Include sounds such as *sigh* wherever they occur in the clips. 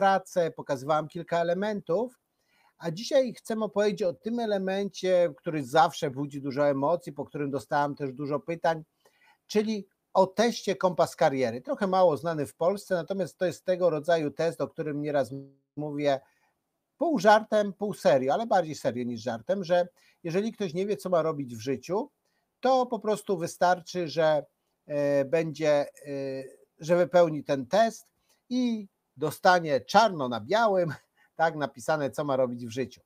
pracę, pokazywałem kilka elementów, a dzisiaj chcę opowiedzieć o tym elemencie, który zawsze budzi dużo emocji, po którym dostałem też dużo pytań, czyli o teście kompas kariery. Trochę mało znany w Polsce, natomiast to jest tego rodzaju test, o którym nieraz mówię pół żartem, pół serio, ale bardziej serio niż żartem, że jeżeli ktoś nie wie, co ma robić w życiu, to po prostu wystarczy, że e, będzie, e, że wypełni ten test i dostanie czarno na białym, *laughs* tak, napisane, co ma robić w życiu.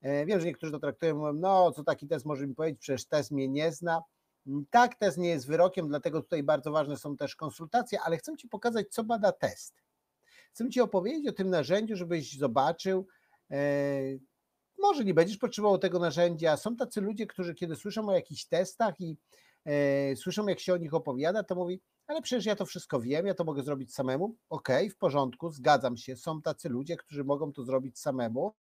E, wiem, że niektórzy to traktują, mówią, no co taki test może mi powiedzieć, przecież test mnie nie zna. Tak, test nie jest wyrokiem, dlatego tutaj bardzo ważne są też konsultacje, ale chcę Ci pokazać, co bada test. Chcę Ci opowiedzieć o tym narzędziu, żebyś zobaczył, może nie będziesz potrzebował tego narzędzia. Są tacy ludzie, którzy kiedy słyszą o jakichś testach i e, słyszą, jak się o nich opowiada, to mówi, ale przecież ja to wszystko wiem, ja to mogę zrobić samemu. Okej, okay, w porządku, zgadzam się. Są tacy ludzie, którzy mogą to zrobić samemu,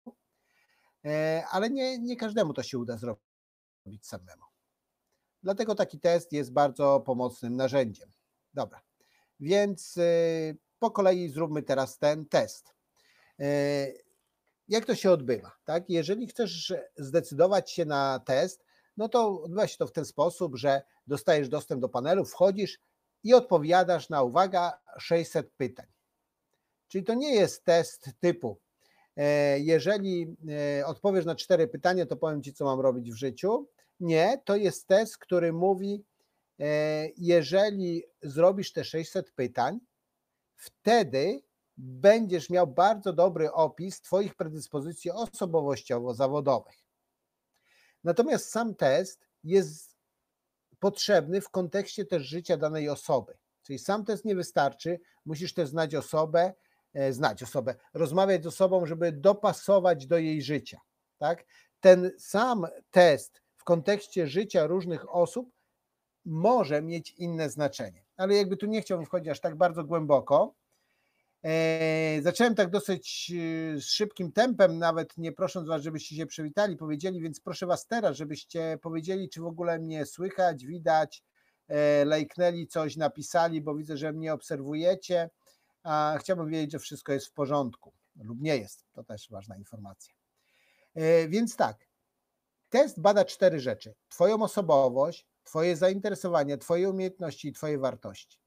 e, ale nie, nie każdemu to się uda zrobić samemu. Dlatego taki test jest bardzo pomocnym narzędziem. Dobra, więc e, po kolei zróbmy teraz ten test. E, jak to się odbywa? Tak? Jeżeli chcesz zdecydować się na test, no to odbywa się to w ten sposób, że dostajesz dostęp do panelu, wchodzisz i odpowiadasz na uwaga 600 pytań. Czyli to nie jest test typu e, jeżeli e, odpowiesz na cztery pytania, to powiem ci, co mam robić w życiu. Nie, to jest test, który mówi, e, jeżeli zrobisz te 600 pytań, wtedy będziesz miał bardzo dobry opis Twoich predyspozycji osobowościowo-zawodowych. Natomiast sam test jest potrzebny w kontekście też życia danej osoby. Czyli sam test nie wystarczy, musisz też znać osobę, e, znać osobę, rozmawiać z osobą, żeby dopasować do jej życia. Tak? Ten sam test w kontekście życia różnych osób może mieć inne znaczenie. Ale jakby tu nie chciałbym wchodzić aż tak bardzo głęboko, zacząłem tak dosyć e, szybkim tempem, nawet nie prosząc Was, żebyście się przywitali, powiedzieli, więc proszę Was teraz, żebyście powiedzieli, czy w ogóle mnie słychać, widać, e, lajknęli coś, napisali, bo widzę, że mnie obserwujecie, a chciałbym wiedzieć, że wszystko jest w porządku lub nie jest. To też ważna informacja. Więc tak, test bada cztery rzeczy: Twoją osobowość, Twoje zainteresowania, Twoje umiejętności i Twoje wartości.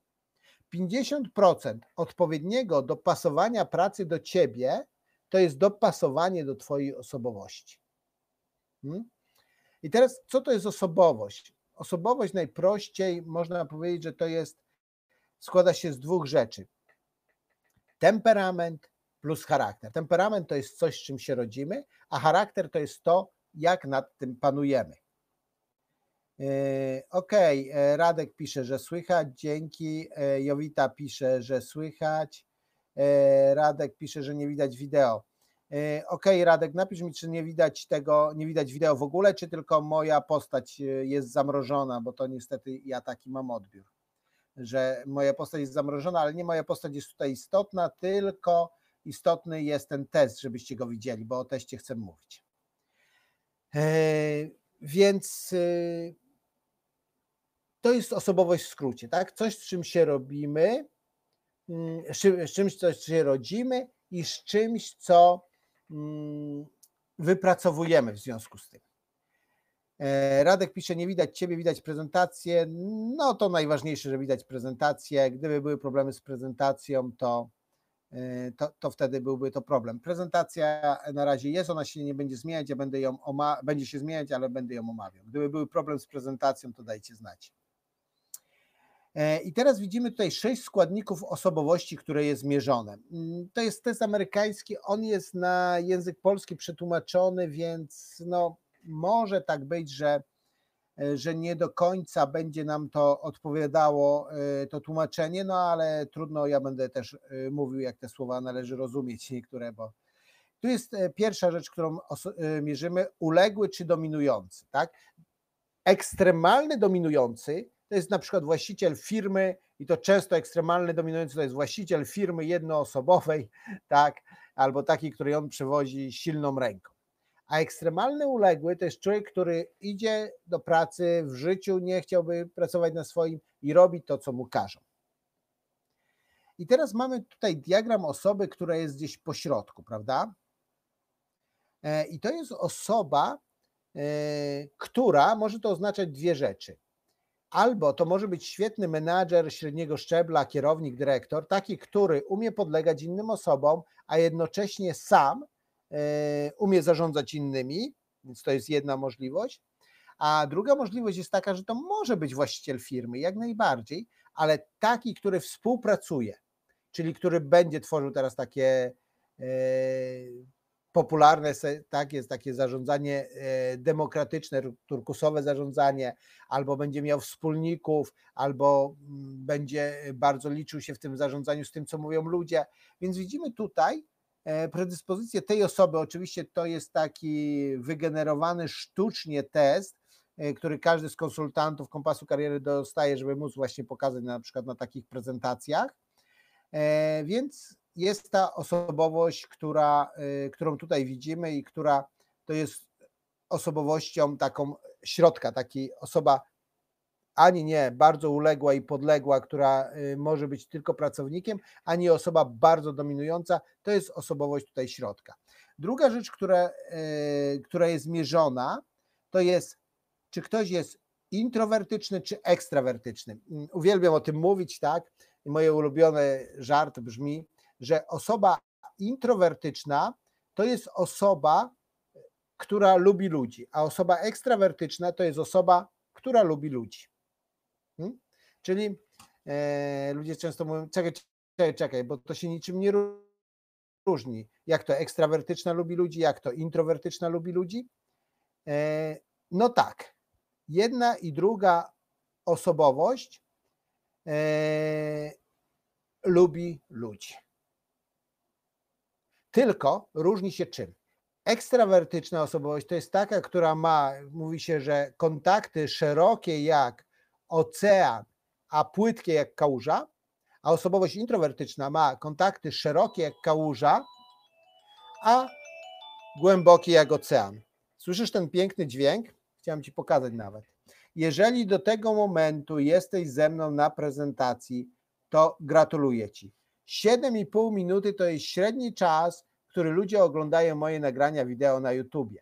50% odpowiedniego dopasowania pracy do ciebie to jest dopasowanie do twojej osobowości. Hmm? I teraz, co to jest osobowość? Osobowość najprościej można powiedzieć, że to jest, składa się z dwóch rzeczy. Temperament plus charakter. Temperament to jest coś, z czym się rodzimy, a charakter to jest to, jak nad tym panujemy. E, okej, okay. E, Radek pisze, że słychać, dzięki. E, Jowita pisze, że słychać. Radek pisze, że nie widać wideo. Okej, okay, Radek, napisz mi, czy nie widać tego, nie widać wideo w ogóle, czy tylko moja postać jest zamrożona, bo to niestety ja taki mam odbiór, że moja postać jest zamrożona, ale nie moja postać jest tutaj istotna, tylko istotny jest ten test, żebyście go widzieli, bo o teście chcę mówić. Więc to jest osobowość w skrócie, tak? Coś, z czym się robimy, mm, z czymś, co się rodzimy i z czymś, co mm, wypracowujemy w związku z tym. E, Radek pisze, nie widać Ciebie, widać prezentację. No to najważniejsze, że widać prezentację. Gdyby były problemy z prezentacją, to, e, to, to wtedy byłby to problem. Prezentacja na razie jest, ona się nie będzie zmieniać, ja będę ją będzie się zmieniać, ale będę ją omawiał. Gdyby były problem z prezentacją, to dajcie znać. E, I teraz widzimy tutaj sześć składników osobowości, które jest mierzone. Mm, to jest test amerykański, on jest na język polski przetłumaczony, więc no, może tak być, że, e, że nie do końca będzie nam to odpowiadało, e, to tłumaczenie, no ale trudno, ja będę też mówił, jak te słowa należy rozumieć *laughs* niektóre, bo tu jest pierwsza rzecz, którą mierzymy, uległy czy dominujący, tak? Ekstremalny dominujący to jest na przykład właściciel firmy i to często ekstremalny dominujący to jest właściciel firmy jednoosobowej, *laughs* tak, albo taki, który on przewozi silną ręką. A ekstremalny uległy to jest człowiek, który idzie do pracy w życiu, nie chciałby pracować na swoim i robi to, co mu każą. I teraz mamy tutaj diagram osoby, która jest gdzieś po środku, prawda? E, I to jest osoba, e, która może to oznaczać dwie rzeczy. Albo to może być świetny menadżer średniego szczebla, kierownik, dyrektor, taki, który umie podlegać innym osobom, a jednocześnie sam e, umie zarządzać innymi, więc to jest jedna możliwość. A druga możliwość jest taka, że to może być właściciel firmy, jak najbardziej, ale taki, który współpracuje, czyli który będzie tworzył teraz takie popularne tak jest takie zarządzanie e, demokratyczne, turkusowe zarządzanie, albo będzie miał wspólników, albo mm, będzie bardzo liczył się w tym zarządzaniu z tym, co mówią ludzie. Więc widzimy tutaj e, predyspozycję tej osoby. Oczywiście to jest taki wygenerowany sztucznie test, e, który każdy z konsultantów kompasu kariery dostaje, żeby móc właśnie pokazać na przykład na takich prezentacjach. Więc jest ta osobowość, która, y, którą tutaj widzimy i która to jest osobowością taką środka, takiej osoba ani nie bardzo uległa i podległa, która y, może być tylko pracownikiem, ani osoba bardzo dominująca, to jest osobowość tutaj środka. Druga rzecz, która, y, która jest mierzona, to jest, czy ktoś jest introwertyczny, czy ekstrawertyczny. Uwielbiam o tym mówić, tak? I moje ulubione żart brzmi, że osoba introwertyczna to jest osoba, która lubi ludzi, a osoba ekstrawertyczna to jest osoba, która lubi ludzi. Hmm? Czyli e, ludzie często mówią, czekaj, czekaj, czekaj, bo to się niczym nie różni. Jak to ekstrawertyczna lubi ludzi, jak to introwertyczna lubi ludzi? E, no tak, jedna i druga osobowość e, lubi ludzi. Tylko różni się czym? Ekstrawertyczna osobowość to jest taka, która ma, mówi się, że kontakty szerokie jak ocean, a płytkie jak kałuża, a osobowość introwertyczna ma kontakty szerokie jak kałuża, a głębokie jak ocean. Słyszysz ten piękny dźwięk? Chciałem Ci pokazać nawet. Jeżeli do tego momentu jesteś ze mną na prezentacji, to gratuluję Ci. 7,5 minuty to jest średni czas, który ludzie oglądają moje nagrania wideo na YouTubie.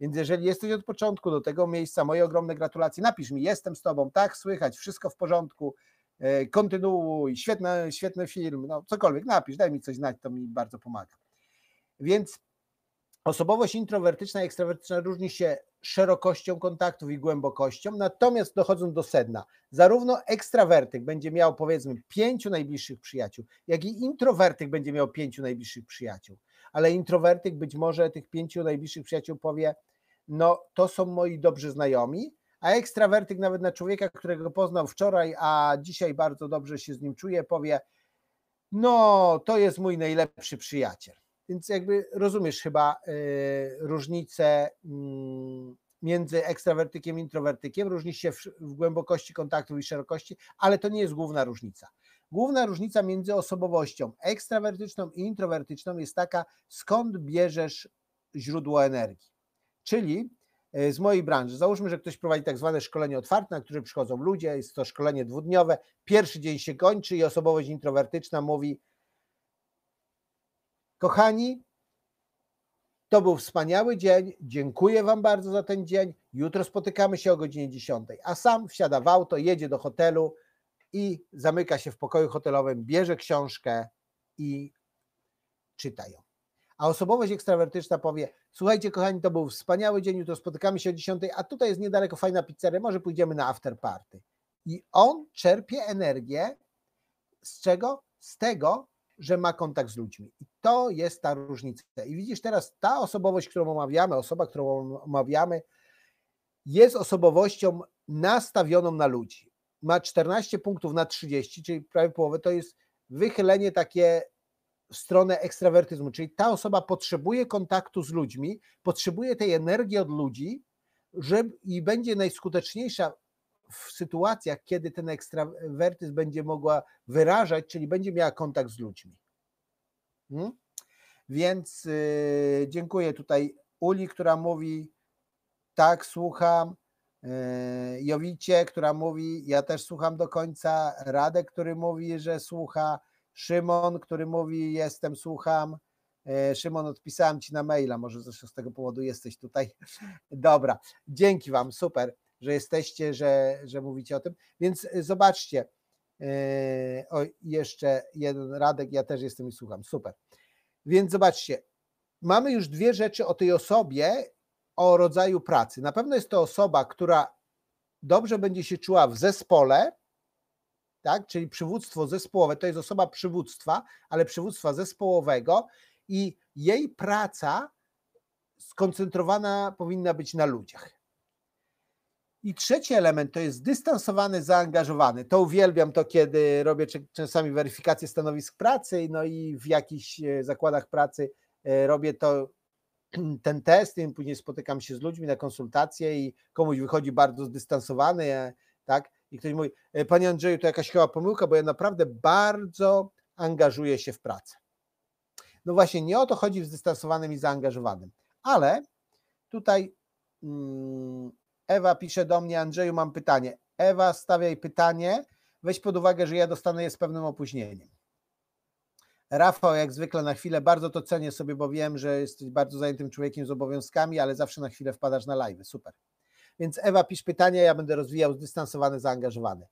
Więc jeżeli jesteś od początku do tego miejsca, moje ogromne gratulacje. Napisz mi, jestem z Tobą, tak, słychać, wszystko w porządku, e, kontynuuj, świetny, świetny film, no cokolwiek, napisz, daj mi coś znać, to mi bardzo pomaga. Więc osobowość introwertyczna i ekstrawertyczna różni się szerokością kontaktów i głębokością, natomiast dochodzą do sedna. Zarówno ekstrawertyk będzie miał powiedzmy pięciu najbliższych przyjaciół, jak i introwertyk będzie miał pięciu najbliższych przyjaciół. Ale introwertyk być może tych pięciu najbliższych przyjaciół powie, no to są moi dobrzy znajomi, a ekstrawertyk nawet na człowieka, którego poznał wczoraj, a dzisiaj bardzo dobrze się z nim czuje, powie, no to jest mój najlepszy przyjaciel. Więc jakby rozumiesz chyba y, różnicę mm, między ekstrawertykiem i introwertykiem, różni się w, w głębokości kontaktów i szerokości, ale to nie jest główna różnica. Główna różnica między osobowością ekstrawertyczną i introwertyczną jest taka, skąd bierzesz źródło energii. Czyli y, z mojej branży. Załóżmy, że ktoś prowadzi tak zwane szkolenie otwarte, na które przychodzą ludzie, jest to szkolenie dwudniowe. Pierwszy dzień się kończy i osobowość introwertyczna mówi: Kochani, to był wspaniały dzień. Dziękuję Wam bardzo za ten dzień. Jutro spotykamy się o godzinie 10. A sam wsiada w auto, jedzie do hotelu i zamyka się w pokoju hotelowym, bierze książkę i czyta ją. A osobowość ekstrawertyczna powie: Słuchajcie, kochani, to był wspaniały dzień, jutro spotykamy się o 10, a tutaj jest niedaleko fajna pizzeria, może pójdziemy na after party. I on czerpie energię z czego? Z tego, że ma kontakt z ludźmi. I to jest ta różnica. I widzisz teraz, ta osobowość, którą omawiamy, osoba, którą omawiamy, jest osobowością nastawioną na ludzi. Ma 14 punktów na 30, czyli prawie połowę, to jest wychylenie takie w stronę ekstrawertyzmu, czyli ta osoba potrzebuje kontaktu z ludźmi, potrzebuje tej energii od ludzi, żeby, i będzie najskuteczniejsza w sytuacjach, kiedy ten ekstrawertyzm będzie mogła wyrażać, czyli będzie miała kontakt z ludźmi. Hmm? Więc yy, dziękuję tutaj Uli, która mówi, tak, słucham. Yy, Jowicie, która mówi, ja też słucham do końca. Radek, który mówi, że słucha. Szymon, który mówi: Jestem, słucham. E, Szymon, odpisałem ci na maila, może zresztą z tego powodu jesteś tutaj. *laughs* Dobra, dzięki Wam, super, że jesteście, że, że mówicie o tym. Więc zobaczcie, o, jeszcze jeden Radek, ja też jestem i słucham, super. Więc zobaczcie, mamy już dwie rzeczy o tej osobie, o rodzaju pracy. Na pewno jest to osoba, która dobrze będzie się czuła w zespole, tak? czyli przywództwo zespołowe, to jest osoba przywództwa, ale przywództwa zespołowego i jej praca skoncentrowana powinna być na ludziach. I trzeci element to jest zdystansowany, zaangażowany. To uwielbiam to, kiedy robię czasami weryfikację stanowisk pracy, no i w jakichś e, zakładach pracy e, robię to *clears throat* ten test, i później spotykam się z ludźmi na konsultacje i komuś wychodzi bardzo zdystansowany, e, tak? I ktoś mówi, Panie Andrzeju, to jakaś chyba pomyłka, bo ja naprawdę bardzo angażuję się w pracę. No właśnie, nie o to chodzi w zdystansowanym i zaangażowanym, ale tutaj mm, Ewa pisze do mnie, Andrzeju, mam pytanie. Ewa, stawiaj pytanie. Weź pod uwagę, że ja dostanę je z pewnym opóźnieniem. Rafał, jak zwykle na chwilę, bardzo to cenię sobie, bo wiem, że jesteś bardzo zajętym człowiekiem z obowiązkami, ale zawsze na chwilę wpadasz na live. Super. Więc Ewa, pisz pytanie, ja będę rozwijał zdystansowany, zaangażowany.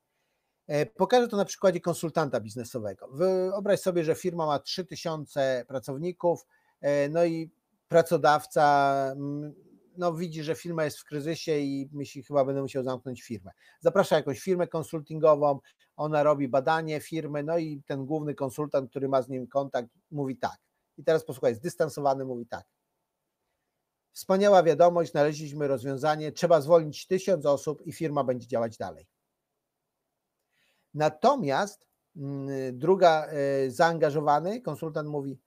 E, pokażę to na przykładzie konsultanta biznesowego. Wyobraź sobie, że firma ma 3000 pracowników, e, no i pracodawca no, widzi, że firma jest w kryzysie i myśli, chyba będę musiał zamknąć firmę. Zaprasza jakąś firmę konsultingową, ona robi badanie firmy, no i ten główny konsultant, który ma z nim kontakt, mówi tak. I teraz posłuchaj, zdystansowany mówi tak. Wspaniała wiadomość, znaleźliśmy rozwiązanie, trzeba zwolnić tysiąc osób i firma będzie działać dalej. Natomiast mm, druga, e, zaangażowany konsultant mówi,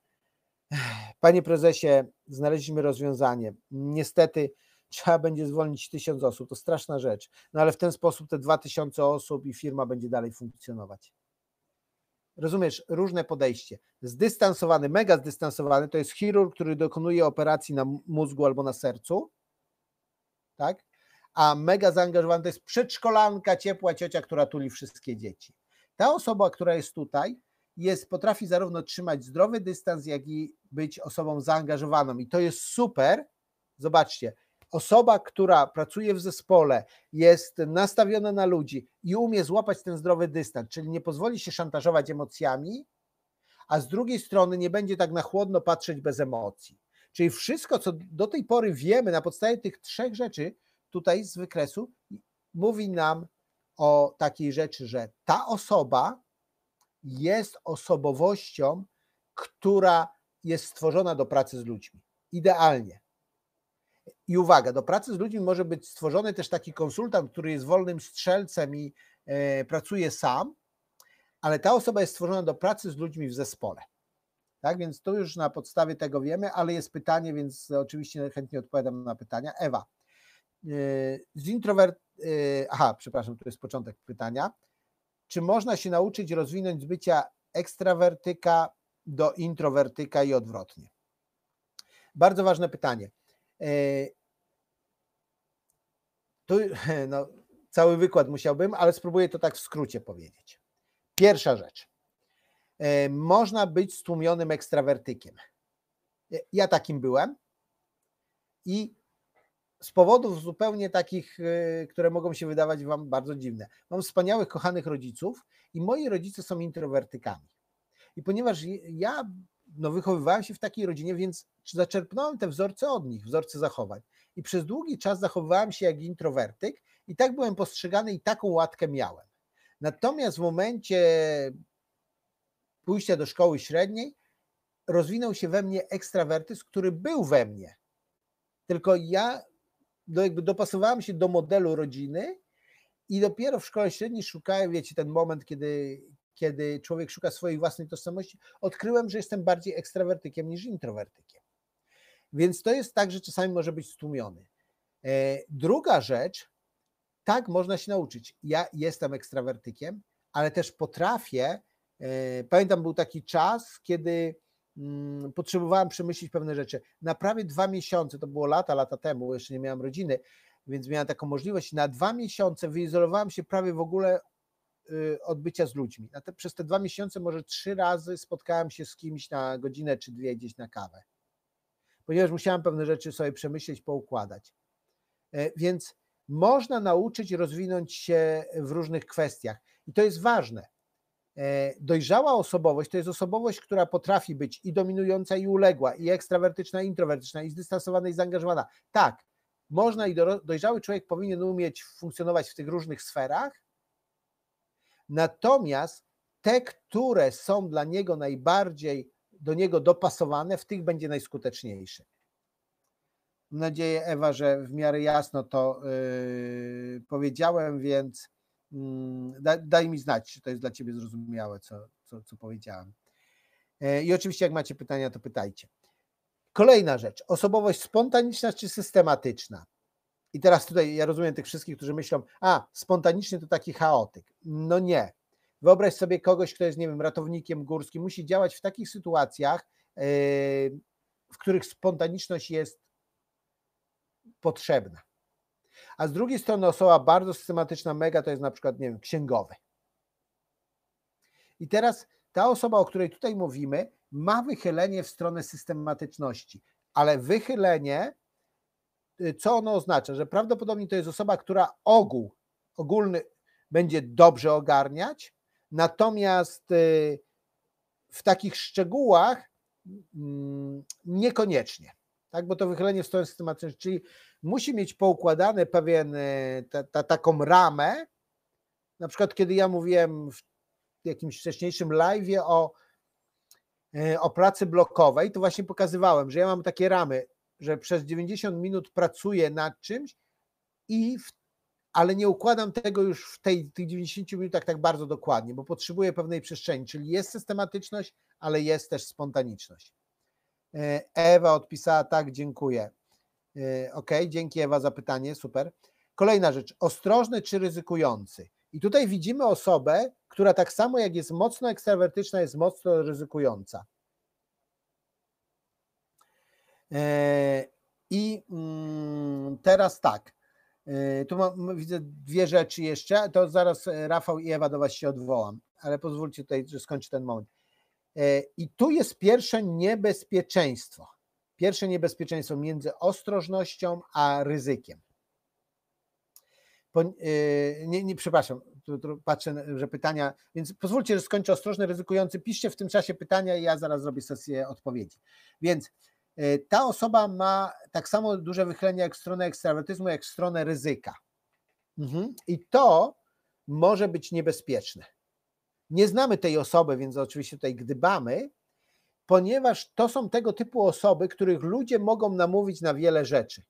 Panie prezesie, znaleźliśmy rozwiązanie. Niestety *laughs* trzeba będzie zwolnić tysiąc osób. To straszna rzecz. No ale w ten sposób te dwa tysiące osób i firma będzie dalej funkcjonować. Rozumiesz, różne podejście. Zdystansowany, mega zdystansowany to jest chirurg, który dokonuje operacji na mózgu albo na sercu. Tak? A mega zaangażowany to jest przedszkolanka, ciepła ciocia, która tuli wszystkie dzieci. Ta osoba, która jest tutaj, jest, potrafi zarówno trzymać zdrowy dystans, jak i być osobą zaangażowaną. I to jest super. Zobaczcie, osoba, która pracuje w zespole, jest nastawiona na ludzi i umie złapać ten zdrowy dystans, czyli nie pozwoli się szantażować emocjami, a z drugiej strony nie będzie tak na chłodno patrzeć bez emocji. Czyli wszystko, co do tej pory wiemy na podstawie tych trzech rzeczy tutaj z wykresu, mówi nam o takiej rzeczy, że ta osoba jest osobowością, która jest stworzona do pracy z ludźmi. Idealnie. I uwaga, do pracy z ludźmi może być stworzony też taki konsultant, który jest wolnym strzelcem i e, pracuje sam, ale ta osoba jest stworzona do pracy z ludźmi w zespole. Tak, więc to już na podstawie tego wiemy, ale jest pytanie, więc oczywiście chętnie odpowiadam na pytania. Ewa, e, z introvert, e, aha, przepraszam, tu jest początek pytania. Czy można się nauczyć rozwinąć z bycia ekstrawertyka do introwertyka i odwrotnie? Bardzo ważne pytanie. E, tu *laughs* no, cały wykład musiałbym, ale spróbuję to tak w skrócie powiedzieć. Pierwsza rzecz. E, można być stłumionym ekstrawertykiem. E, ja takim byłem i z powodów zupełnie takich, y, które mogą się wydawać Wam bardzo dziwne. Mam wspaniałych, kochanych rodziców i moi rodzice są introwertykami. I ponieważ ja no, wychowywałem się w takiej rodzinie, więc zaczerpnąłem te wzorce od nich, wzorce zachowań. I przez długi czas zachowywałem się jak introwertyk i tak byłem postrzegany i taką łatkę miałem. Natomiast w momencie pójścia do szkoły średniej rozwinął się we mnie ekstrawertyzm, który był we mnie. Tylko ja do, jakby dopasowałem się do modelu rodziny i dopiero w szkole średniej szukałem, wiecie, ten moment, kiedy, kiedy człowiek szuka swojej własnej tożsamości, odkryłem, że jestem bardziej ekstrawertykiem niż introwertykiem. Więc to jest tak, że czasami może być stłumiony. E, druga rzecz, tak można się nauczyć. Ja jestem ekstrawertykiem, ale też potrafię. E, pamiętam, był taki czas, kiedy potrzebowałem przemyśleć pewne rzeczy. Na prawie dwa miesiące, to było lata, lata temu, jeszcze nie miałem rodziny, więc miałem taką możliwość. Na dwa miesiące wyizolowałem się prawie w ogóle y, odbycia z ludźmi. Te, przez te dwa miesiące może trzy razy spotkałem się z kimś na godzinę czy dwie gdzieś na kawę, ponieważ musiałem pewne rzeczy sobie przemyśleć, poukładać. E, więc można nauczyć rozwinąć się w różnych kwestiach i to jest ważne. E, dojrzała osobowość to jest osobowość, która potrafi być i dominująca, i uległa, i ekstrawertyczna, i introwertyczna, i zdystansowana, i zaangażowana. Tak, można i dojrzały człowiek powinien umieć funkcjonować w tych różnych sferach, natomiast te, które są dla niego najbardziej do niego dopasowane, w tych będzie najskuteczniejszy. Mam nadzieję, Ewa, że w miarę jasno to yy, powiedziałem, więc yy, daj mi znać, czy to jest dla Ciebie zrozumiałe, co, co, co powiedziałem. Yy, I oczywiście, jak macie pytania, to pytajcie. Kolejna rzecz, osobowość spontaniczna czy systematyczna? I teraz tutaj ja rozumiem tych wszystkich, którzy myślą, a spontaniczny to taki chaotyk. No nie. Wyobraź sobie kogoś, kto jest, nie wiem, ratownikiem górskim, musi działać w takich sytuacjach, yy, w których spontaniczność jest potrzebna. A z drugiej strony osoba bardzo systematyczna, mega, to jest na przykład, nie wiem, księgowy. I teraz ta osoba, o której tutaj mówimy, ma wychylenie w stronę systematyczności, ale wychylenie, y, co ono oznacza? Że prawdopodobnie to jest osoba, która ogół, ogólny będzie dobrze ogarniać, natomiast y, w takich szczegółach mm, niekoniecznie. Tak, bo to wychylenie w stronę systematyczności, czyli musi mieć poukładane pewien, y, ta, ta, taką ramę. Na przykład, kiedy ja mówiłem w jakimś wcześniejszym live o E, o pracy blokowej, to właśnie pokazywałem, że ja mam takie ramy, że przez 90 minut pracuję nad czymś i w, ale nie układam tego już w tej, tych 90 minutach tak bardzo dokładnie, bo potrzebuję pewnej przestrzeni, czyli jest systematyczność, ale jest też spontaniczność. E, Ewa odpisała tak, dziękuję. E, ok, dzięki Ewa za pytanie, super. Kolejna rzecz, ostrożny czy ryzykujący? I tutaj widzimy osobę, która tak samo jak jest mocno ekstrawertyczna, jest mocno ryzykująca. E, I mm, teraz tak. Tu mam, widzę dwie rzeczy jeszcze, to zaraz Rafał i Ewa do Was się odwołam, ale pozwólcie tutaj, że skończę ten moment. I tu jest pierwsze niebezpieczeństwo. Pierwsze niebezpieczeństwo między ostrożnością a ryzykiem. Y, nie, nie przepraszam, patrzę, że pytania, więc pozwólcie, że skończę ostrożny, ryzykujący. Piszcie w tym czasie pytania i ja zaraz zrobię sesję odpowiedzi. Więc y, ta osoba ma tak samo duże wychylenie jak stronę ekstrawertyzmu, jak stronę ryzyka. Mhm. I to może być niebezpieczne. Nie znamy tej osoby, więc oczywiście tutaj gdybamy, ponieważ to są tego typu osoby, których ludzie mogą namówić na wiele rzeczy.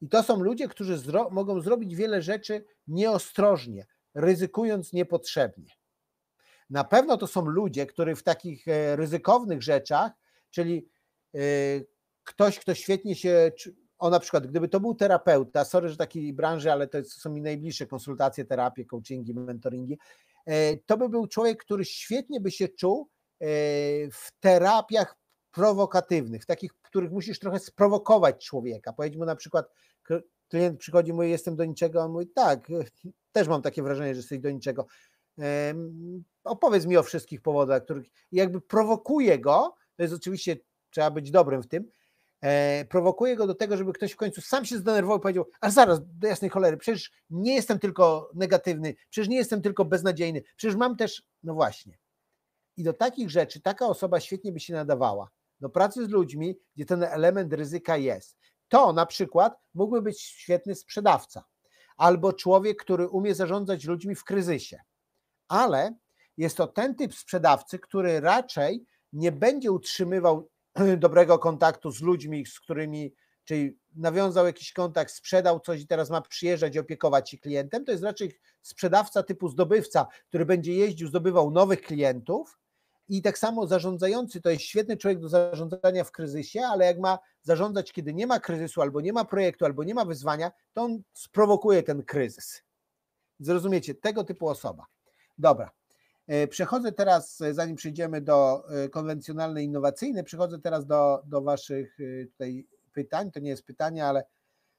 I to są ludzie, którzy zro mogą zrobić wiele rzeczy nieostrożnie, ryzykując niepotrzebnie. Na pewno to są ludzie, którzy w takich e, ryzykownych rzeczach, czyli e, ktoś, kto świetnie się, o na przykład, gdyby to był terapeuta, sorry, że takiej branży, ale to są mi najbliższe konsultacje, terapie, coachingi, mentoringi, e, to by był człowiek, który świetnie by się czuł w terapiach prowokatywnych, takich, w których musisz trochę sprowokować człowieka. Powiedz mu na przykład, klient przychodzi, mówi, jestem do niczego, on mówi, tak, *laughs* też mam takie wrażenie, że jesteś do niczego. Opowiedz mi o wszystkich powodach, których jakby prowokuje go, to jest oczywiście, trzeba być dobrym w tym, e, prowokuje go do tego, żeby ktoś w końcu sam się zdenerwował i powiedział, a zaraz, do jasnej cholery, przecież nie jestem tylko negatywny, przecież nie jestem tylko beznadziejny, przecież mam też, no właśnie. I do takich rzeczy taka osoba świetnie by się nadawała. Do pracy z ludźmi, gdzie ten element ryzyka jest. To na przykład mógłby być świetny sprzedawca albo człowiek, który umie zarządzać ludźmi w kryzysie. Ale jest to ten typ sprzedawcy, który raczej nie będzie utrzymywał *clears throat* dobrego kontaktu z ludźmi, z którymi, czyli nawiązał jakiś kontakt, sprzedał coś i teraz ma przyjeżdżać i opiekować się klientem. To jest raczej sprzedawca typu zdobywca, który będzie jeździł, zdobywał nowych klientów i tak samo zarządzający to jest świetny człowiek do zarządzania w kryzysie, ale jak ma zarządzać, kiedy nie ma kryzysu, albo nie ma projektu, albo nie ma wyzwania, to on sprowokuje ten kryzys. Zrozumiecie, tego typu osoba. Dobra. E, przechodzę teraz, e, zanim przejdziemy do e, konwencjonalnej, innowacyjnej, przechodzę teraz do, do Waszych tutaj pytań. To nie jest pytanie, ale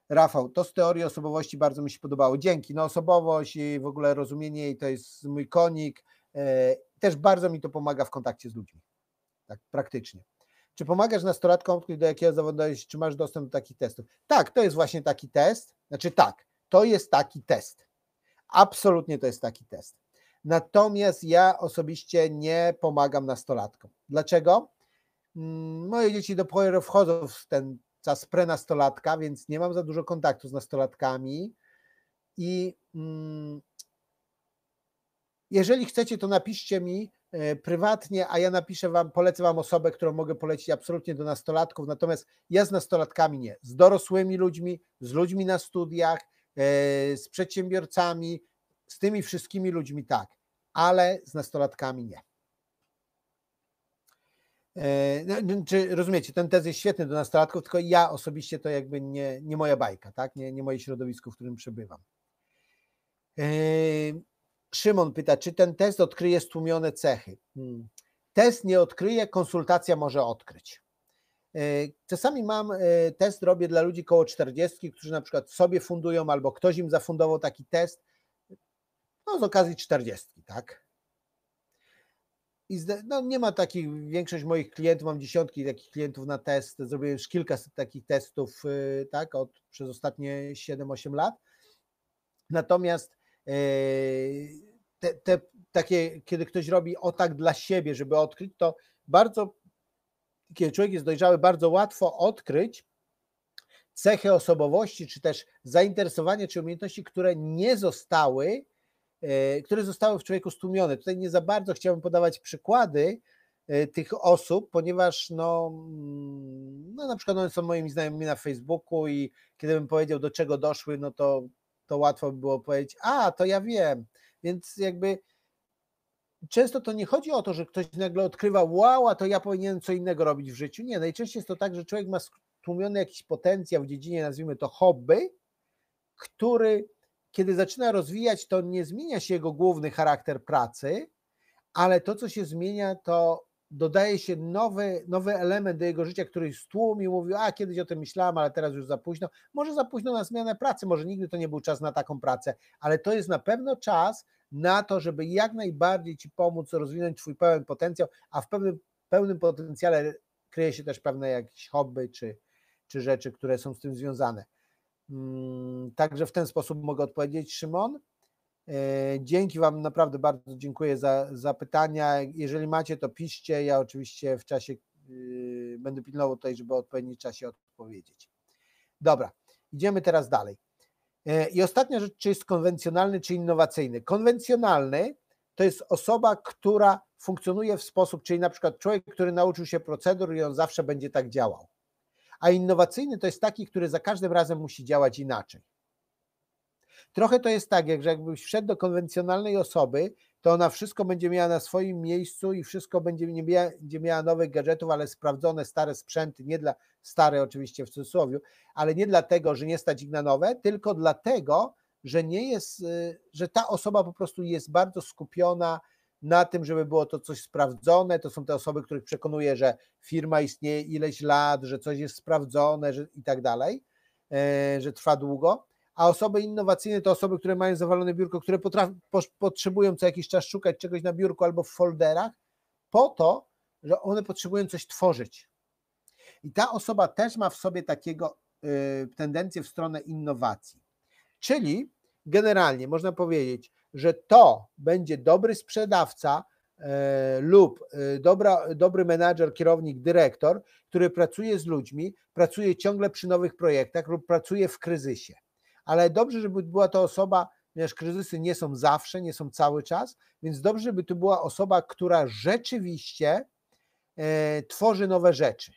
Rafał, to z teorii osobowości bardzo mi się podobało. Dzięki. No osobowość i w ogóle rozumienie jej to jest mój konik. Też bardzo mi to pomaga w kontakcie z ludźmi. Tak praktycznie. Czy pomagasz nastolatkom, do jakiego zawodu czy masz dostęp do takich testów? Tak, to jest właśnie taki test. Znaczy tak, to jest taki test. Absolutnie to jest taki test. Natomiast ja osobiście nie pomagam nastolatkom. Dlaczego? Mm, moje dzieci dopiero wchodzą w ten czas prenastolatka, więc nie mam za dużo kontaktu z nastolatkami i mm, jeżeli chcecie, to napiszcie mi e, prywatnie, a ja napiszę wam, polecę wam osobę, którą mogę polecić absolutnie do nastolatków, natomiast ja z nastolatkami nie, z dorosłymi ludźmi, z ludźmi na studiach, e, z przedsiębiorcami, z tymi wszystkimi ludźmi tak, ale z nastolatkami nie. E, no, czy rozumiecie, ten tez jest świetny do nastolatków, tylko ja osobiście to jakby nie, nie moja bajka, tak? nie, nie moje środowisko, w którym przebywam. Szymon pyta, czy ten test odkryje stłumione cechy? Hmm. Test nie odkryje, konsultacja może odkryć. E, czasami mam, e, test robię dla ludzi koło 40, którzy na przykład sobie fundują albo ktoś im zafundował taki test, no z okazji 40, tak? I no, nie ma takich, większość moich klientów, mam dziesiątki takich klientów na test, zrobiłem już kilkaset takich testów, y, tak, od, przez ostatnie 7-8 lat. Natomiast yy, te, te, takie, kiedy ktoś robi o tak dla siebie, żeby odkryć, to bardzo, kiedy człowiek jest dojrzały, bardzo łatwo odkryć cechy osobowości, czy też zainteresowanie, czy umiejętności, które nie zostały, które zostały w człowieku stłumione. Tutaj nie za bardzo chciałbym podawać przykłady yy, tych osób, ponieważ no, mm, no na przykład one są moimi znajomymi na Facebooku i kiedy bym powiedział, do czego doszły, no to, to łatwo by było powiedzieć, a to ja wiem, więc jakby często to nie chodzi o to, że ktoś nagle odkrywa, wow, a to ja powinienem co innego robić w życiu. Nie, najczęściej jest to tak, że człowiek ma stłumiony jakiś potencjał w dziedzinie, nazwijmy to hobby, który kiedy zaczyna rozwijać, to nie zmienia się jego główny charakter pracy, ale to, co się zmienia, to dodaje się nowy, nowy element do jego życia, który stłumił, mówił, a kiedyś o tym myślałem, ale teraz już za późno. Może za późno na zmianę pracy, może nigdy to nie był czas na taką pracę, ale to jest na pewno czas na to, żeby jak najbardziej Ci pomóc rozwinąć Twój pełen potencjał, a w pewnym, pełnym potencjale kryje się też pewne jakieś hobby czy, czy rzeczy, które są z tym związane. Mm, także w ten sposób mogę odpowiedzieć, Szymon. E, dzięki Wam, naprawdę bardzo dziękuję za, za pytania. Jeżeli macie, to piszcie. Ja oczywiście w czasie yy, będę pilnował tutaj, żeby w odpowiednim czasie odpowiedzieć. Dobra, idziemy teraz dalej. E, I ostatnia rzecz, czy jest konwencjonalny, czy innowacyjny. Konwencjonalny to jest osoba, która funkcjonuje w sposób, czyli na przykład człowiek, który nauczył się procedur i on zawsze będzie tak działał. A innowacyjny to jest taki, który za każdym razem musi działać inaczej. Trochę to jest tak, jak że jakbyś wszedł do konwencjonalnej osoby, to ona wszystko będzie miała na swoim miejscu i wszystko będzie, nie miała, będzie miała nowych gadżetów, ale sprawdzone stare sprzęty, nie dla stare oczywiście w cudzysłowie, ale nie dlatego, że nie stać ich na nowe, tylko dlatego, że nie jest, y, że ta osoba po prostu jest bardzo skupiona na tym, żeby było to coś sprawdzone. To są te osoby, których przekonuje, że firma istnieje ileś lat, że coś jest sprawdzone że, i tak dalej, e, że trwa długo a osoby innowacyjne to osoby, które mają zawalone biurko, które potrzebują co jakiś czas szukać czegoś na biurku albo w folderach, po to, że one potrzebują coś tworzyć. I ta osoba też ma w sobie takiego y, tendencję w stronę innowacji. Czyli generalnie można powiedzieć, że to będzie dobry sprzedawca y, lub y, dobra, dobry menadżer, kierownik, dyrektor, który pracuje z ludźmi, pracuje ciągle przy nowych projektach lub pracuje w kryzysie ale dobrze, żeby była to osoba, ponieważ kryzysy nie są zawsze, nie są cały czas, więc dobrze, żeby to była osoba, która rzeczywiście e, tworzy nowe rzeczy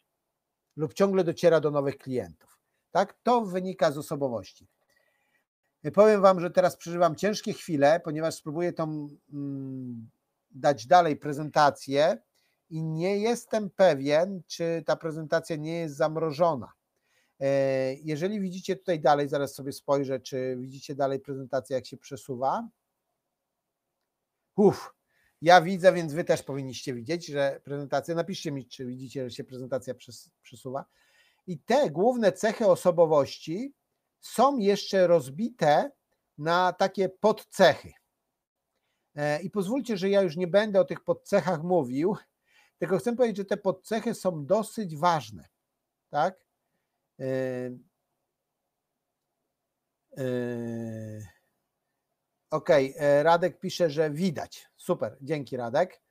lub ciągle dociera do nowych klientów. Tak? To wynika z osobowości. E, powiem Wam, że teraz przeżywam ciężkie chwile, ponieważ spróbuję tą mm, dać dalej prezentację i nie jestem pewien, czy ta prezentacja nie jest zamrożona. E, jeżeli widzicie tutaj dalej, zaraz sobie spojrzę, czy widzicie dalej prezentację, jak się przesuwa. Uff, ja widzę, więc wy też powinniście widzieć, że prezentacja, napiszcie mi, czy widzicie, że się prezentacja przesuwa. I te główne cechy osobowości są jeszcze rozbite na takie podcechy. E, I pozwólcie, że ja już nie będę o tych podcechach mówił, tylko chcę powiedzieć, że te podcechy są dosyć ważne. Tak? E, e, OK, Radek pisze, że widać. Super, dzięki Radek.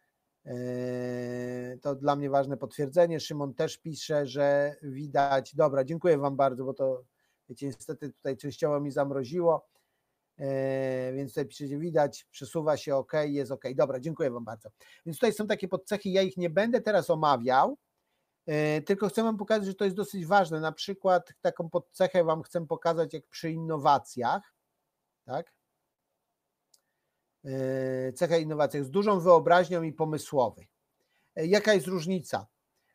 To dla mnie ważne potwierdzenie. Szymon też pisze, że widać. Dobra, dziękuję Wam bardzo, bo to wiecie, niestety tutaj częściowo mi zamroziło. E, więc tutaj piszecie, widać, przesuwa się, ok, jest ok. Dobra, dziękuję Wam bardzo. Więc tutaj są takie podcechy, ja ich nie będę teraz omawiał, e, tylko chcę Wam pokazać, że to jest dosyć ważne. Na przykład taką podcechę Wam chcę pokazać, jak przy innowacjach, tak? E, cecha innowacjach z dużą wyobraźnią i pomysłowy. Jaka jest różnica?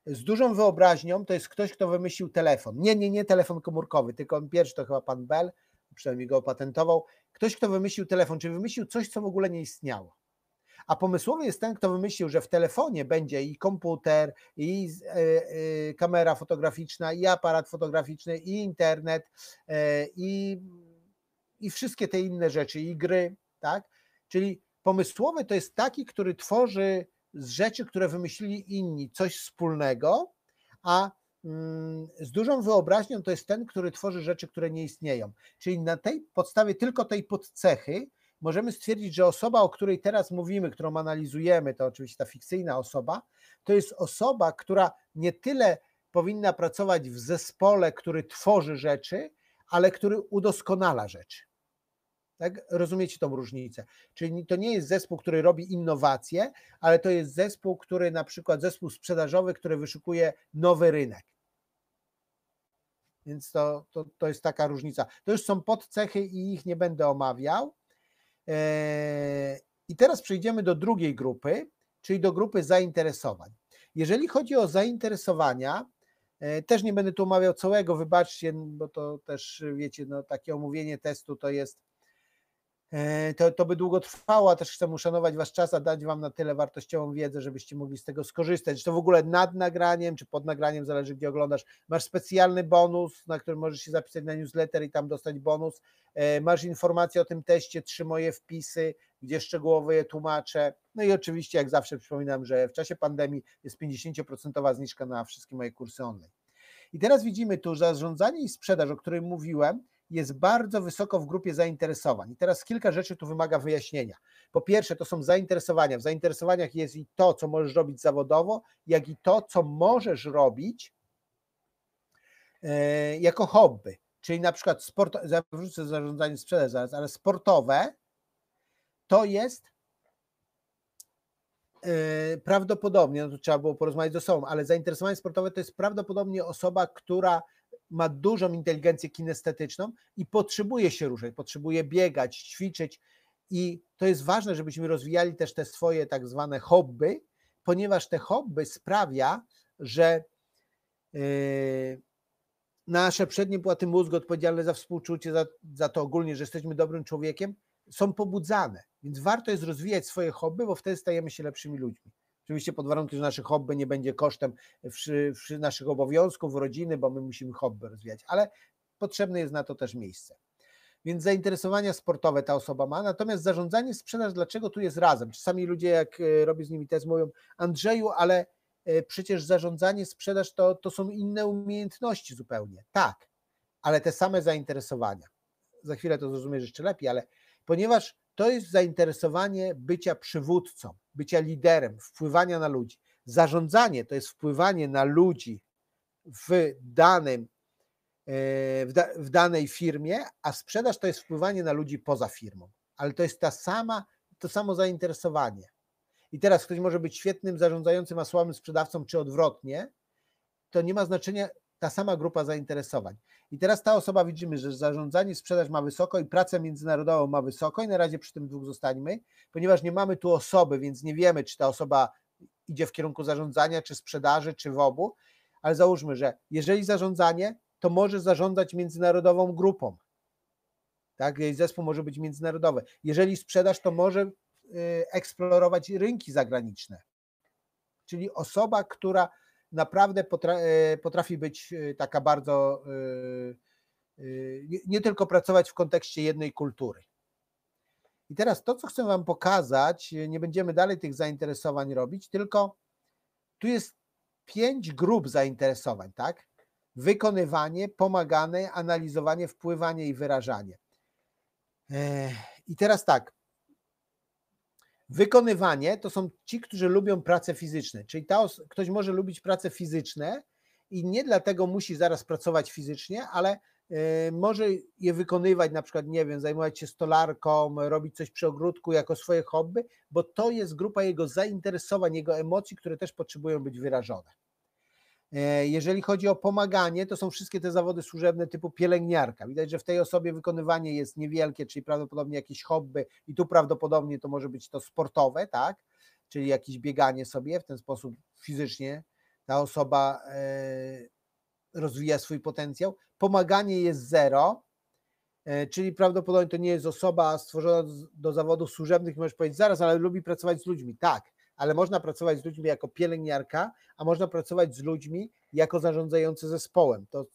Z dużą wyobraźnią to jest ktoś, kto wymyślił telefon. Nie, nie, nie telefon komórkowy, tylko on pierwszy to chyba pan Bell, przynajmniej go opatentował. Ktoś, kto wymyślił telefon, czyli wymyślił coś, co w ogóle nie istniało. A pomysłowy jest ten, kto wymyślił, że w telefonie będzie i komputer, i e, e, kamera fotograficzna, i aparat fotograficzny, i internet, e, i, i wszystkie te inne rzeczy, i gry, tak? Czyli pomysłowy to jest taki, który tworzy z rzeczy, które wymyślili inni, coś wspólnego, a Mm, z dużą wyobraźnią to jest ten, który tworzy rzeczy, które nie istnieją. Czyli na tej podstawie tylko tej podcechy możemy stwierdzić, że osoba, o której teraz mówimy, którą analizujemy, to oczywiście ta fikcyjna osoba, to jest osoba, która nie tyle powinna pracować w zespole, który tworzy rzeczy, ale który udoskonala rzeczy. Tak? Rozumiecie tą różnicę? Czyli to nie jest zespół, który robi innowacje, ale to jest zespół, który na przykład zespół sprzedażowy, który wyszukuje nowy rynek. Więc to, to, to jest taka różnica. To już są podcechy i ich nie będę omawiał. E, I teraz przejdziemy do drugiej grupy, czyli do grupy zainteresowań. Jeżeli chodzi o zainteresowania, e, też nie będę tu omawiał całego, wybaczcie, bo to też wiecie, no, takie omówienie testu to jest to, to by długo trwało, a też chcę uszanować Wasz czas, a dać Wam na tyle wartościową wiedzę, żebyście mogli z tego skorzystać. Czy to w ogóle nad nagraniem, czy pod nagraniem, zależy gdzie oglądasz. Masz specjalny bonus, na który możesz się zapisać na newsletter i tam dostać bonus. E, masz informacje o tym teście, trzy moje wpisy, gdzie szczegółowo je tłumaczę. No i oczywiście, jak zawsze przypominam, że w czasie pandemii jest 50% zniżka na wszystkie moje kursy online. I teraz widzimy tu zarządzanie i sprzedaż, o którym mówiłem, jest bardzo wysoko w grupie zainteresowań. I teraz kilka rzeczy tu wymaga wyjaśnienia. Po pierwsze, to są zainteresowania. W zainteresowaniach jest i to, co możesz robić zawodowo, jak i to, co możesz robić e, jako hobby. Czyli na przykład sport, zawrócę zarządzanie sprzedaży zaraz, ale sportowe to jest e, prawdopodobnie, no to trzeba było porozmawiać ze sobą, ale zainteresowanie sportowe to jest prawdopodobnie osoba, która ma dużą inteligencję kinestetyczną i potrzebuje się ruszać, potrzebuje biegać, ćwiczyć. I to jest ważne, żebyśmy rozwijali też te swoje tak zwane hobby, ponieważ te hobby sprawia, że yy, nasze przednie płaty mózgu odpowiedzialne za współczucie, za, za to ogólnie, że jesteśmy dobrym człowiekiem, są pobudzane. Więc warto jest rozwijać swoje hobby, bo wtedy stajemy się lepszymi ludźmi. Oczywiście pod warunkiem, że nasze hobby nie będzie kosztem naszych obowiązków, rodziny, bo my musimy hobby rozwijać, ale potrzebne jest na to też miejsce. Więc zainteresowania sportowe ta osoba ma, natomiast zarządzanie sprzedaż, dlaczego tu jest razem? Czasami ludzie, jak e, robię z nimi test, mówią, Andrzeju, ale e, przecież zarządzanie sprzedaż to, to są inne umiejętności zupełnie. Tak, ale te same zainteresowania. Za chwilę to zrozumiesz jeszcze lepiej, ale ponieważ to jest zainteresowanie bycia przywódcą, bycia liderem, wpływania na ludzi. Zarządzanie to jest wpływanie na ludzi w danym e, w, da, w, danej firmie, a sprzedaż to jest wpływanie na ludzi poza firmą. Ale to jest ta sama, to samo zainteresowanie. I teraz ktoś może być świetnym zarządzającym, a słabym sprzedawcą, czy odwrotnie, to nie ma znaczenia ta sama grupa zainteresowań. I teraz ta osoba widzimy, że zarządzanie sprzedaż ma wysoko i pracę międzynarodową ma wysoko i na razie przy tym dwóch zostańmy, ponieważ nie mamy tu osoby, więc nie wiemy, czy ta osoba idzie w kierunku zarządzania, czy sprzedaży, czy w obu, ale załóżmy, że jeżeli zarządzanie, to może zarządzać międzynarodową grupą. Tak, jej zespół może być międzynarodowy. Jeżeli sprzedaż, to może y, eksplorować rynki zagraniczne. Czyli osoba, która naprawdę e, potrafi być e, taka bardzo e, nie tylko pracować w kontekście jednej kultury. I teraz to, co chcę Wam pokazać, nie będziemy dalej tych zainteresowań robić, tylko tu jest pięć grup zainteresowań, tak? Wykonywanie, pomaganie, analizowanie, wpływanie i wyrażanie. I teraz tak. Wykonywanie to są ci, którzy lubią prace fizyczne, czyli ta, ktoś może lubić prace fizyczne i nie dlatego musi zaraz pracować fizycznie, ale e, może je wykonywać, na przykład, nie wiem, zajmować się stolarką, robić coś przy ogródku jako swoje hobby, bo to jest grupa jego zainteresowań, jego emocji, które też potrzebują być wyrażone. E, jeżeli chodzi o pomaganie, to są wszystkie te zawody służebne typu pielęgniarka. Widać, że w tej osobie wykonywanie jest niewielkie, czyli prawdopodobnie jakieś hobby i tu prawdopodobnie to może być to sportowe, tak? Czyli jakieś bieganie sobie w ten sposób fizycznie ta osoba e, rozwija swój potencjał. Pomaganie jest zero, e, czyli prawdopodobnie to nie jest osoba stworzona do zawodów służebnych, możesz powiedzieć zaraz, ale lubi pracować z ludźmi. Tak, ale można pracować z ludźmi jako pielęgniarka, a można pracować z ludźmi jako zarządzający zespołem. To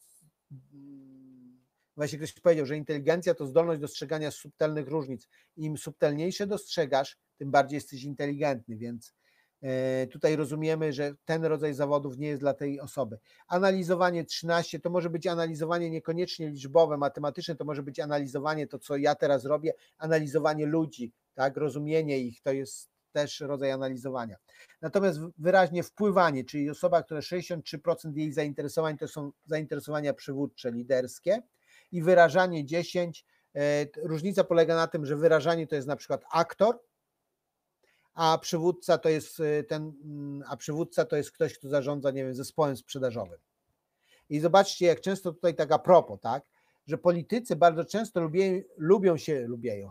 właśnie ktoś powiedział, że inteligencja to zdolność dostrzegania subtelnych różnic. Im subtelniejsze dostrzegasz, tym bardziej jesteś inteligentny, więc e, tutaj rozumiemy, że ten rodzaj zawodów nie jest dla tej osoby. Analizowanie 13 to może być analizowanie niekoniecznie liczbowe, matematyczne, to może być analizowanie to, co ja teraz robię, analizowanie ludzi, tak, rozumienie ich, to jest też rodzaj analizowania. Natomiast wyraźnie wpływanie, czyli osoba, która 63% jej zainteresowań to są zainteresowania przywódcze, liderskie i wyrażanie 10. E, różnica polega na tym, że wyrażanie to jest na przykład aktor, a przywódca to jest e, ten, mm, a przywódca to jest ktoś, kto zarządza, nie wiem, zespołem sprzedażowym. I zobaczcie, jak często tutaj tak a propos, tak, że politycy bardzo często lubią, lubią się, lubią,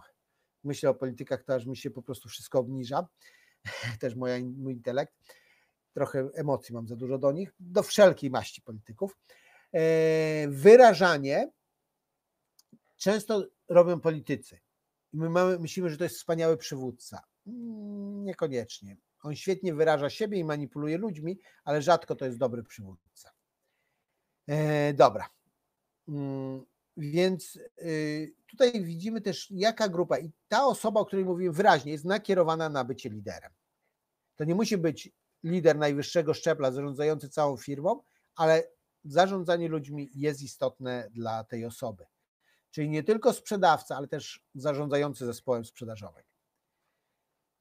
myślę o politykach, to aż mi się po prostu wszystko obniża, *laughs* też moja, mój intelekt, trochę emocji mam za dużo do nich, do wszelkiej maści polityków. E, wyrażanie często robią politycy. My mamy, myślimy, że to jest wspaniały przywódca. Mm, niekoniecznie. On świetnie wyraża siebie i manipuluje ludźmi, ale rzadko to jest dobry przywódca. E, dobra. Więc y, tutaj widzimy też, jaka grupa, i ta osoba, o której mówimy wyraźnie, jest nakierowana na bycie liderem. To nie musi być lider najwyższego szczebla zarządzający całą firmą, ale zarządzanie ludźmi jest istotne dla tej osoby. Czyli nie tylko sprzedawca, ale też zarządzający zespołem sprzedażowym.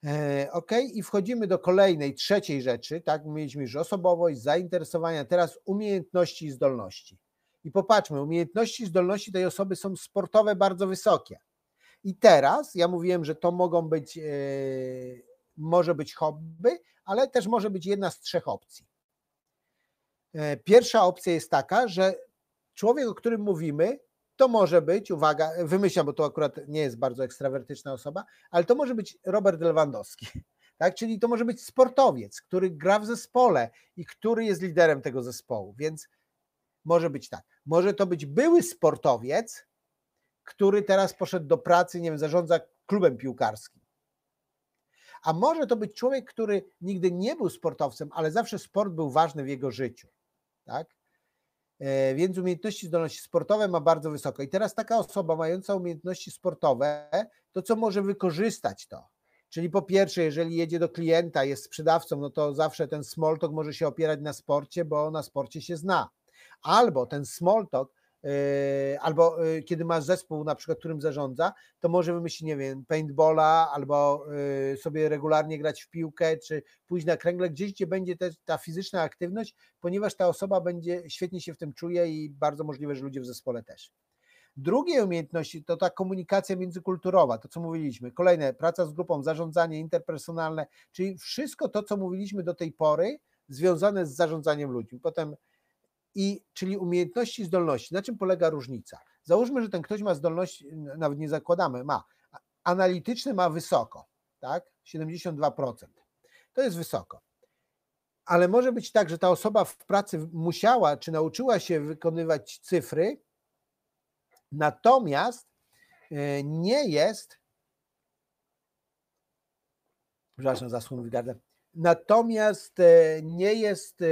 E, ok, i wchodzimy do kolejnej, trzeciej rzeczy. Tak, mieliśmy już osobowość, zainteresowania, teraz umiejętności i zdolności. I popatrzmy, umiejętności zdolności tej osoby są sportowe bardzo wysokie. I teraz ja mówiłem, że to mogą być, yy, może być hobby, ale też może być jedna z trzech opcji. Yy, pierwsza opcja jest taka, że człowiek, o którym mówimy, to może być, uwaga, wymyślam, bo to akurat nie jest bardzo ekstrawertyczna osoba, ale to może być Robert Lewandowski. *laughs* Tak? Czyli to może być sportowiec, który gra w zespole i który jest liderem tego zespołu. Więc może być tak. Może to być były sportowiec, który teraz poszedł do pracy, nie wiem, zarządza klubem piłkarskim. A może to być człowiek, który nigdy nie był sportowcem, ale zawsze sport był ważny w jego życiu. Tak? E, więc umiejętności, zdolności sportowe ma bardzo wysoko. I teraz taka osoba mająca umiejętności sportowe, to co może wykorzystać to? Czyli po pierwsze, jeżeli jedzie do klienta, jest sprzedawcą, no to zawsze ten small talk może się opierać na sporcie, bo na sporcie się zna albo ten small talk, yy, albo yy, kiedy masz zespół, na przykład, którym zarządza, to może wymyślić, nie wiem, paintballa, albo yy, sobie regularnie grać w piłkę, czy pójść na kręgle, gdzieś, gdzie będzie te, ta fizyczna aktywność, ponieważ ta osoba będzie świetnie się w tym czuje i bardzo możliwe, że ludzie w zespole też. Drugie umiejętności to ta komunikacja międzykulturowa, to co mówiliśmy. Kolejne, praca z grupą, zarządzanie interpersonalne, czyli wszystko to, co mówiliśmy do tej pory, związane z zarządzaniem ludźmi. Potem i czyli umiejętności, zdolności. Na czym polega różnica? Załóżmy, że ten ktoś ma zdolności, nawet nie zakładamy, ma analityczny ma wysoko, tak? 72%. To jest wysoko. Ale może być tak, że ta osoba w pracy musiała czy nauczyła się wykonywać cyfry, natomiast e, nie jest przepraszam, zasłon wygardę. Natomiast e, nie jest e,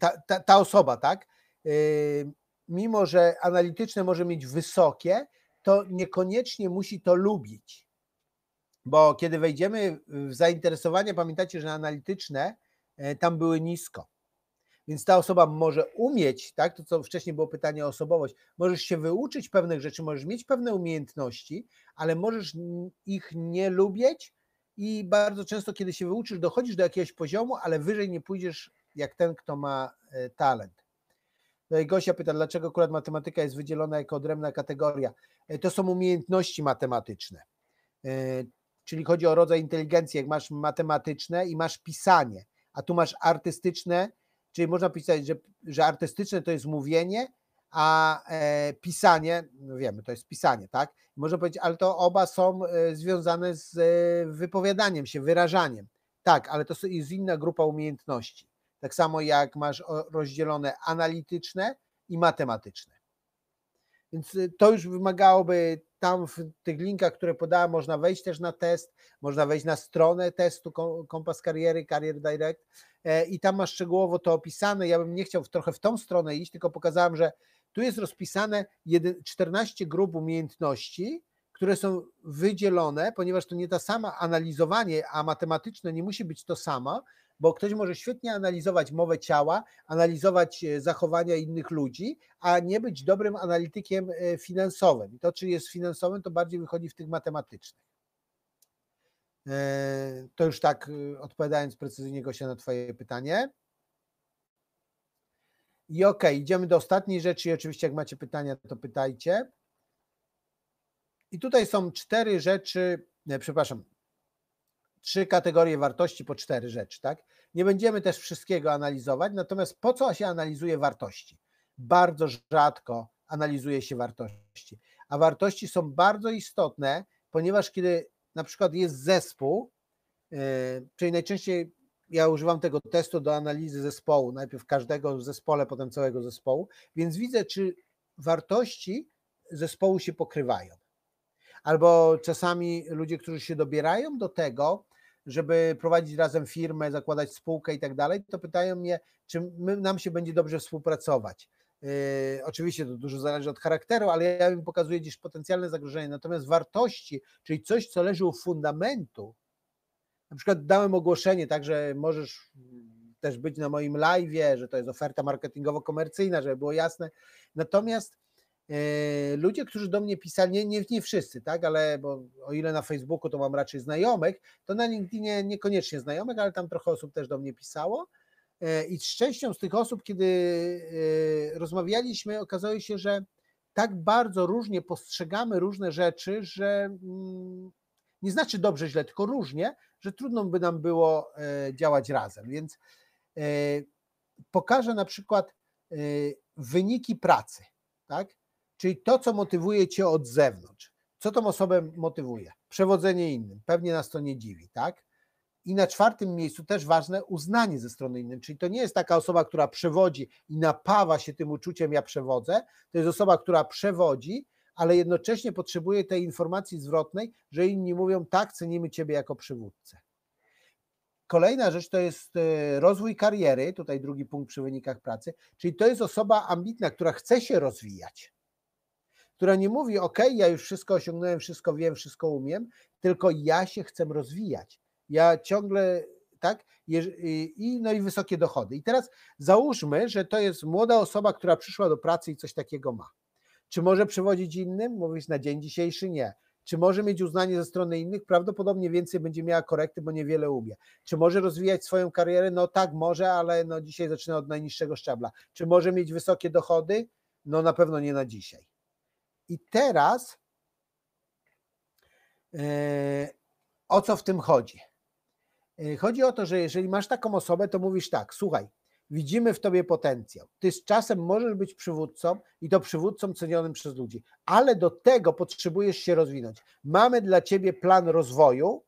ta, ta, ta osoba, tak, mimo że analityczne może mieć wysokie, to niekoniecznie musi to lubić. Bo kiedy wejdziemy w zainteresowanie, pamiętacie, że analityczne e, tam były nisko. Więc ta osoba może umieć, tak, to co wcześniej było pytanie o osobowość, możesz się wyuczyć pewnych rzeczy, możesz mieć pewne umiejętności, ale możesz ich nie lubić i bardzo często, kiedy się wyuczysz, dochodzisz do jakiegoś poziomu, ale wyżej nie pójdziesz jak ten, kto ma e, talent. No i Gosia pyta, dlaczego akurat matematyka jest wydzielona jako odrębna kategoria. E, to są umiejętności matematyczne. E, czyli chodzi o rodzaj inteligencji, jak masz matematyczne i masz pisanie, a tu masz artystyczne, czyli można pisać, że, że artystyczne to jest mówienie, a pisanie, no wiemy, to jest pisanie, tak? Można powiedzieć, ale to oba są związane z wypowiadaniem się, wyrażaniem. Tak, ale to jest inna grupa umiejętności. Tak samo jak masz rozdzielone analityczne i matematyczne. Więc y, to już wymagałoby tam w tych linkach, które podałem, można wejść też na test, można wejść na stronę testu Kompas Kariery, Career Direct e, i tam masz szczegółowo to opisane. Ja bym nie chciał trochę w tą stronę iść, tylko pokazałem, że tu jest rozpisane 14 grup umiejętności, które są wydzielone, ponieważ to nie ta sama analizowanie, a matematyczne nie musi być to samo, bo ktoś może świetnie analizować mowę ciała, analizować e, zachowania innych ludzi, a nie być dobrym analitykiem e, finansowym. I to, czy jest finansowym, to bardziej wychodzi w tych matematycznych. E, to już tak odpowiadając precyzyjnie Gosia na Twoje pytanie. I ok, idziemy do ostatniej rzeczy. I oczywiście, jak macie pytania, to pytajcie. I tutaj są cztery rzeczy, nie, przepraszam, trzy kategorie wartości po cztery rzeczy, tak? Nie będziemy też wszystkiego analizować, natomiast po co się analizuje wartości? Bardzo rzadko analizuje się wartości, a wartości są bardzo istotne, ponieważ kiedy na przykład jest zespół, yy, czyli najczęściej ja używam tego testu do analizy zespołu, najpierw każdego w zespole, potem całego zespołu, więc widzę, czy wartości zespołu się pokrywają. Albo czasami ludzie, którzy się dobierają do tego, żeby prowadzić razem firmę, zakładać spółkę i tak dalej, to pytają mnie, czy my, nam się będzie dobrze współpracować. Yy, oczywiście to dużo zależy od charakteru, ale ja im pokazuję gdzieś potencjalne zagrożenie. Natomiast wartości, czyli coś, co leży u fundamentu, na przykład dałem ogłoszenie, tak, że możesz też być na moim live, że to jest oferta marketingowo-komercyjna, żeby było jasne. Natomiast ludzie, którzy do mnie pisali, nie, nie, nie wszyscy, tak, ale bo o ile na Facebooku to mam raczej znajomych, to na LinkedInie niekoniecznie znajomych, ale tam trochę osób też do mnie pisało. E, I z częścią z tych osób, kiedy e, rozmawialiśmy, okazało się, że tak bardzo różnie postrzegamy różne rzeczy, że mm, nie znaczy dobrze, źle, tylko różnie, że trudno by nam było działać razem. Więc pokażę na przykład wyniki pracy, tak? Czyli to, co motywuje cię od zewnątrz. Co tą osobę motywuje? Przewodzenie innym. Pewnie nas to nie dziwi, tak? I na czwartym miejscu też ważne uznanie ze strony innej. Czyli to nie jest taka osoba, która przewodzi i napawa się tym uczuciem, ja przewodzę. To jest osoba, która przewodzi, ale jednocześnie potrzebuje tej informacji zwrotnej, że inni mówią, tak, cenimy ciebie jako przywódcę. Kolejna rzecz to jest e, rozwój kariery, tutaj drugi punkt przy wynikach pracy, czyli to jest osoba ambitna, która chce się rozwijać która nie mówi: OK, ja już wszystko osiągnąłem, wszystko wiem, wszystko umiem, tylko ja się chcę rozwijać. Ja ciągle tak? I, no i wysokie dochody. I teraz załóżmy, że to jest młoda osoba, która przyszła do pracy i coś takiego ma. Czy może przewodzić innym? Mówić na dzień dzisiejszy nie. Czy może mieć uznanie ze strony innych? Prawdopodobnie więcej będzie miała korekty, bo niewiele umie. Czy może rozwijać swoją karierę? No tak, może, ale no dzisiaj zaczyna od najniższego szczebla. Czy może mieć wysokie dochody? No na pewno nie na dzisiaj. I teraz e, o co w tym chodzi? E, chodzi o to, że jeżeli masz taką osobę, to mówisz tak, słuchaj, widzimy w tobie potencjał. Ty z czasem możesz być przywódcą i to przywódcą cenionym przez ludzi, ale do tego potrzebujesz się rozwinąć. Mamy dla ciebie plan rozwoju,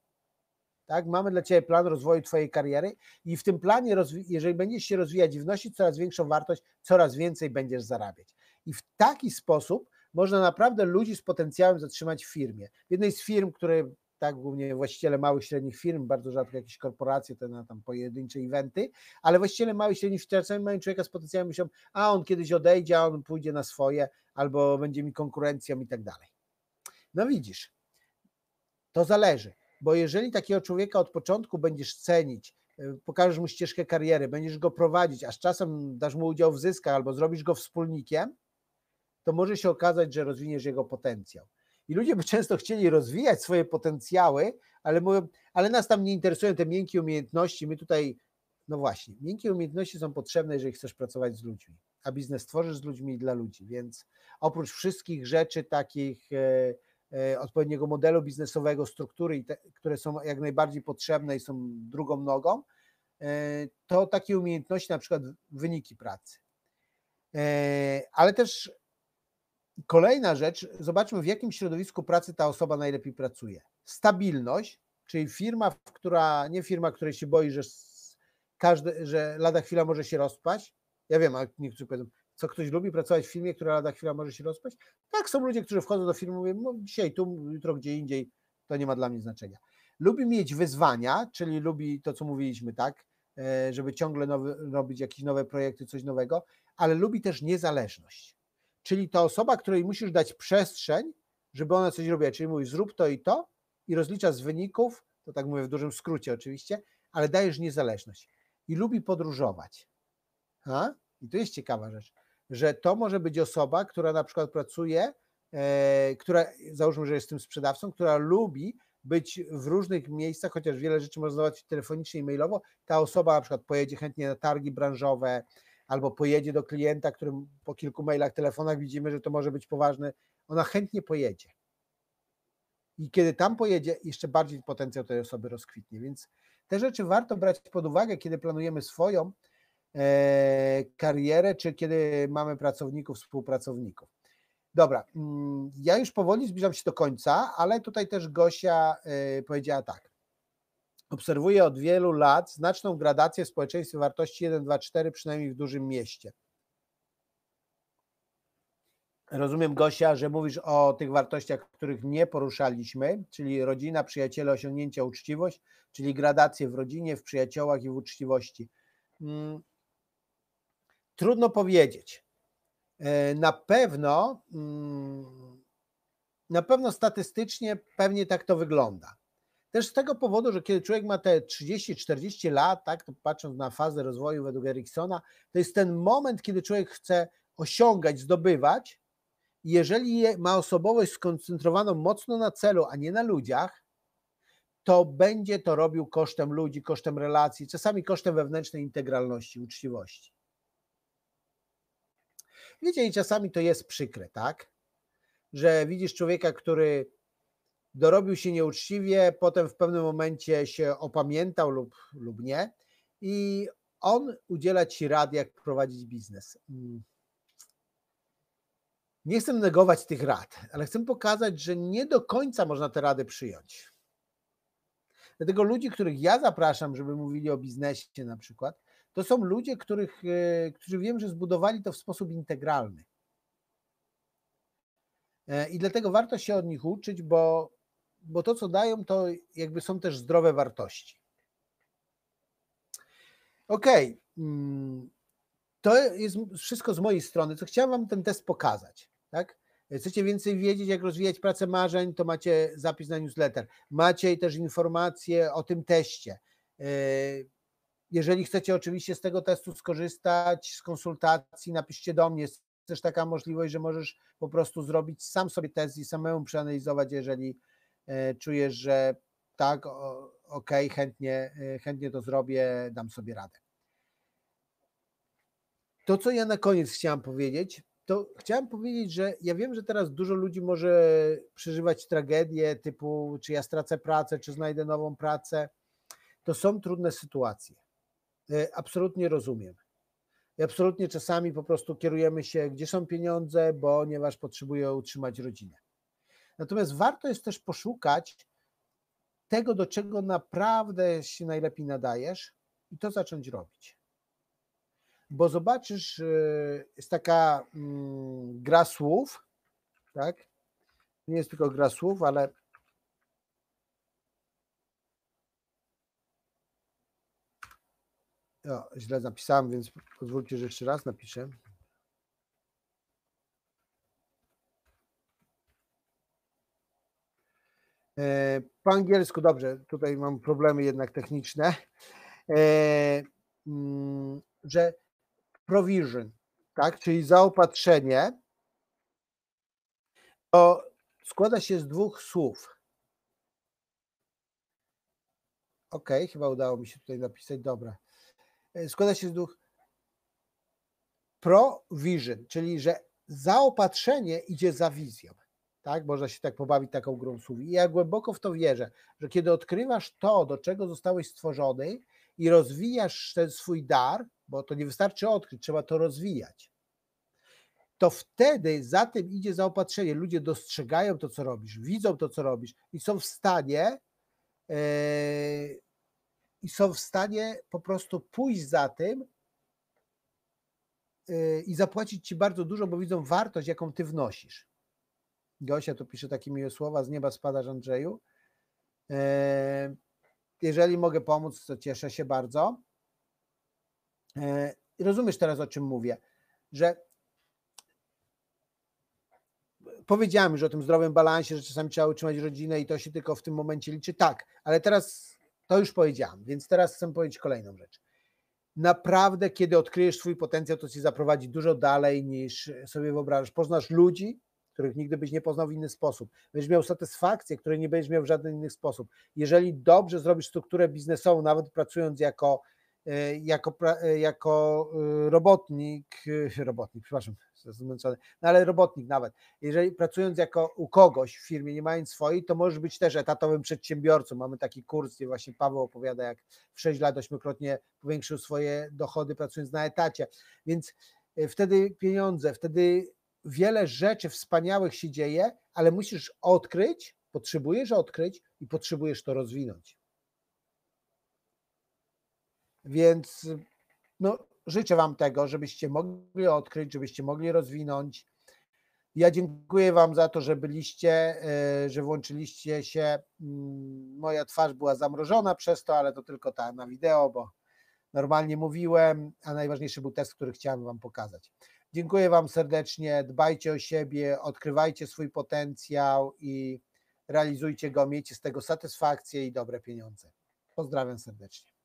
tak? Mamy dla ciebie plan rozwoju twojej kariery i w tym planie, jeżeli będziesz się rozwijać i wnosić coraz większą wartość, coraz więcej będziesz zarabiać. I w taki sposób można naprawdę ludzi z potencjałem zatrzymać w firmie. W jednej z firm, które tak, głównie właściciele małych, średnich firm, bardzo rzadko jakieś korporacje, to na tam pojedyncze eventy, ale właściciele małych, średnich firm czasami mają człowieka z potencjałem, myślą, a on kiedyś odejdzie, a on pójdzie na swoje, albo będzie mi konkurencją i tak dalej. No widzisz, to zależy, bo jeżeli takiego człowieka od początku będziesz cenić, y, pokażesz mu ścieżkę kariery, będziesz go prowadzić, a z czasem dasz mu udział w zyskach albo zrobisz go wspólnikiem, to może się okazać, że rozwiniesz jego potencjał. I ludzie by często chcieli rozwijać swoje potencjały, ale mówią, ale nas tam nie interesują te miękkie umiejętności. My tutaj, no właśnie, miękkie umiejętności są potrzebne, jeżeli chcesz pracować z ludźmi, a biznes tworzysz z ludźmi i dla ludzi. Więc oprócz wszystkich rzeczy takich, e, e, odpowiedniego modelu biznesowego, struktury, te, które są jak najbardziej potrzebne i są drugą nogą, e, to takie umiejętności, na przykład wyniki pracy. E, ale też Kolejna rzecz, zobaczmy w jakim środowisku pracy ta osoba najlepiej pracuje. Stabilność, czyli firma, która, nie firma, której się boi, że, każdy, że lada chwila może się rozpaść. Ja wiem, ale niektórzy powiedzą, co ktoś lubi pracować w firmie, która lada chwila może się rozpaść. Tak, są ludzie, którzy wchodzą do firmy i mówią, no dzisiaj tu, jutro gdzie indziej, to nie ma dla mnie znaczenia. Lubi mieć wyzwania, czyli lubi to, co mówiliśmy, tak, e, żeby ciągle nowy, robić jakieś nowe projekty, coś nowego, ale lubi też niezależność czyli ta osoba, której musisz dać przestrzeń, żeby ona coś robiła, czyli mówisz zrób to i to i rozlicza z wyników, to tak mówię w dużym skrócie oczywiście, ale dajesz niezależność i lubi podróżować. Ha? I to jest ciekawa rzecz, że to może być osoba, która na przykład pracuje, e, która, załóżmy, że jest tym sprzedawcą, która lubi być w różnych miejscach, chociaż wiele rzeczy można załatwić telefonicznie i mailowo, ta osoba na przykład pojedzie chętnie na targi branżowe, albo pojedzie do klienta, którym po kilku mailach, telefonach widzimy, że to może być poważne, ona chętnie pojedzie. I kiedy tam pojedzie, jeszcze bardziej potencjał tej osoby rozkwitnie. Więc te rzeczy warto brać pod uwagę, kiedy planujemy swoją e, karierę, czy kiedy mamy pracowników, współpracowników. Dobra, mm, ja już powoli zbliżam się do końca, ale tutaj też Gosia e, powiedziała tak. Obserwuję od wielu lat znaczną gradację w społeczeństwie wartości 1, 2, 4, przynajmniej w dużym mieście. Rozumiem, Gosia, że mówisz o tych wartościach, których nie poruszaliśmy, czyli rodzina, przyjaciele, osiągnięcia, uczciwość, czyli gradacje w rodzinie, w przyjaciołach i w uczciwości. Hmm. Trudno powiedzieć. E, na pewno, hmm, na pewno statystycznie pewnie tak to wygląda. Też z tego powodu, że kiedy człowiek ma te 30-40 lat, tak, to patrząc na fazę rozwoju według Eriksona, to jest ten moment, kiedy człowiek chce osiągać, zdobywać. Jeżeli ma osobowość skoncentrowaną mocno na celu, a nie na ludziach, to będzie to robił kosztem ludzi, kosztem relacji, czasami kosztem wewnętrznej integralności, uczciwości. Wiecie, i czasami to jest przykre, tak? Że widzisz człowieka, który dorobił się nieuczciwie, potem w pewnym momencie się opamiętał lub, lub nie i on udziela ci rad, jak prowadzić biznes. Mm. Nie chcę negować tych rad, ale chcę pokazać, że nie do końca można te rady przyjąć. Dlatego ludzi, których ja zapraszam, żeby mówili o biznesie na przykład, to są ludzie, których, e, którzy wiem, że zbudowali to w sposób integralny. E, I dlatego warto się od nich uczyć, bo bo to, co dają, to jakby są też zdrowe wartości. Okej, okay. Mm, to jest wszystko z mojej strony, co chciałem Wam ten test pokazać. Tak? Chcecie więcej wiedzieć, jak rozwijać pracę marzeń, to macie zapis na newsletter. Macie też informacje o tym teście. E, jeżeli chcecie oczywiście z tego testu skorzystać, z konsultacji, napiszcie do mnie. Jest też taka możliwość, że możesz po prostu zrobić sam sobie test i samemu przeanalizować, jeżeli czujesz, że tak, ok, chętnie, e, chętnie to zrobię, dam sobie radę. To, co ja na koniec chciałam powiedzieć, to chciałam powiedzieć, że ja wiem, że teraz dużo ludzi może przeżywać tragedię typu, czy ja stracę pracę, czy znajdę nową pracę. To są trudne sytuacje. E, absolutnie rozumiem. I absolutnie czasami po prostu kierujemy się, gdzie są pieniądze, ponieważ potrzebuję utrzymać rodzinę. Natomiast warto jest też poszukać tego, do czego naprawdę się najlepiej nadajesz i to zacząć robić. Bo zobaczysz, y, jest taka mm, gra słów, tak? Nie jest tylko gra słów, ale O, źle napisałem, więc pozwólcie, że jeszcze raz napiszę. Po angielsku, dobrze, tutaj mam problemy jednak techniczne, e, mm, że provision, tak, czyli zaopatrzenie, to składa się z dwóch słów. Ok, chyba udało mi się tutaj napisać, dobra. E, składa się z dwóch provision, czyli że zaopatrzenie idzie za wizją. Tak, można się tak pobawić taką grą słów. I ja głęboko w to wierzę, że kiedy odkrywasz to, do czego zostałeś stworzony i rozwijasz ten swój dar, bo to nie wystarczy odkryć, trzeba to rozwijać, to wtedy za tym idzie zaopatrzenie. Ludzie dostrzegają to, co robisz, widzą to, co robisz i są w stanie yy, i są w stanie po prostu pójść za tym yy, i zapłacić ci bardzo dużo, bo widzą wartość, jaką ty wnosisz. Gosia tu pisze takie miłe słowa, z nieba spadasz Andrzeju. Yy, jeżeli mogę pomóc, to cieszę się bardzo. Rozumiesz teraz, o czym mówię, że powiedziałem już o tym zdrowym balansie, że czasami trzeba utrzymać rodzinę i to się tylko w tym momencie liczy. Tak, ale teraz to już powiedziałem, więc teraz chcę powiedzieć kolejną rzecz. Naprawdę, kiedy odkryjesz swój potencjał, to ci zaprowadzi dużo dalej niż sobie wyobrażasz. Poznasz ludzi, których nigdy byś nie poznał w inny sposób. Będziesz miał satysfakcję, której nie będziesz miał w żaden inny sposób. Jeżeli dobrze zrobisz strukturę biznesową, nawet pracując jako E, jako, e, jako e, robotnik, robotnik, przepraszam, zmęczony, no ale robotnik nawet, jeżeli pracując jako u kogoś w firmie, nie mając swojej, to możesz być też etatowym przedsiębiorcą. Mamy taki kurs, gdzie właśnie Paweł opowiada, jak w 6 lat ośmiokrotnie powiększył swoje dochody pracując na etacie. Więc wtedy pieniądze, wtedy wiele rzeczy wspaniałych się dzieje, ale musisz odkryć, potrzebujesz odkryć i potrzebujesz to rozwinąć. Więc no, życzę Wam tego, żebyście mogli odkryć, żebyście mogli rozwinąć. Ja dziękuję Wam za to, że byliście, e, że włączyliście się. Mm, moja twarz była zamrożona przez to, ale to tylko ta na wideo, bo normalnie mówiłem, a najważniejszy był test, który chciałem Wam pokazać. Dziękuję Wam serdecznie, dbajcie o siebie, odkrywajcie swój potencjał i realizujcie go, miejcie z tego satysfakcję i dobre pieniądze. Pozdrawiam serdecznie.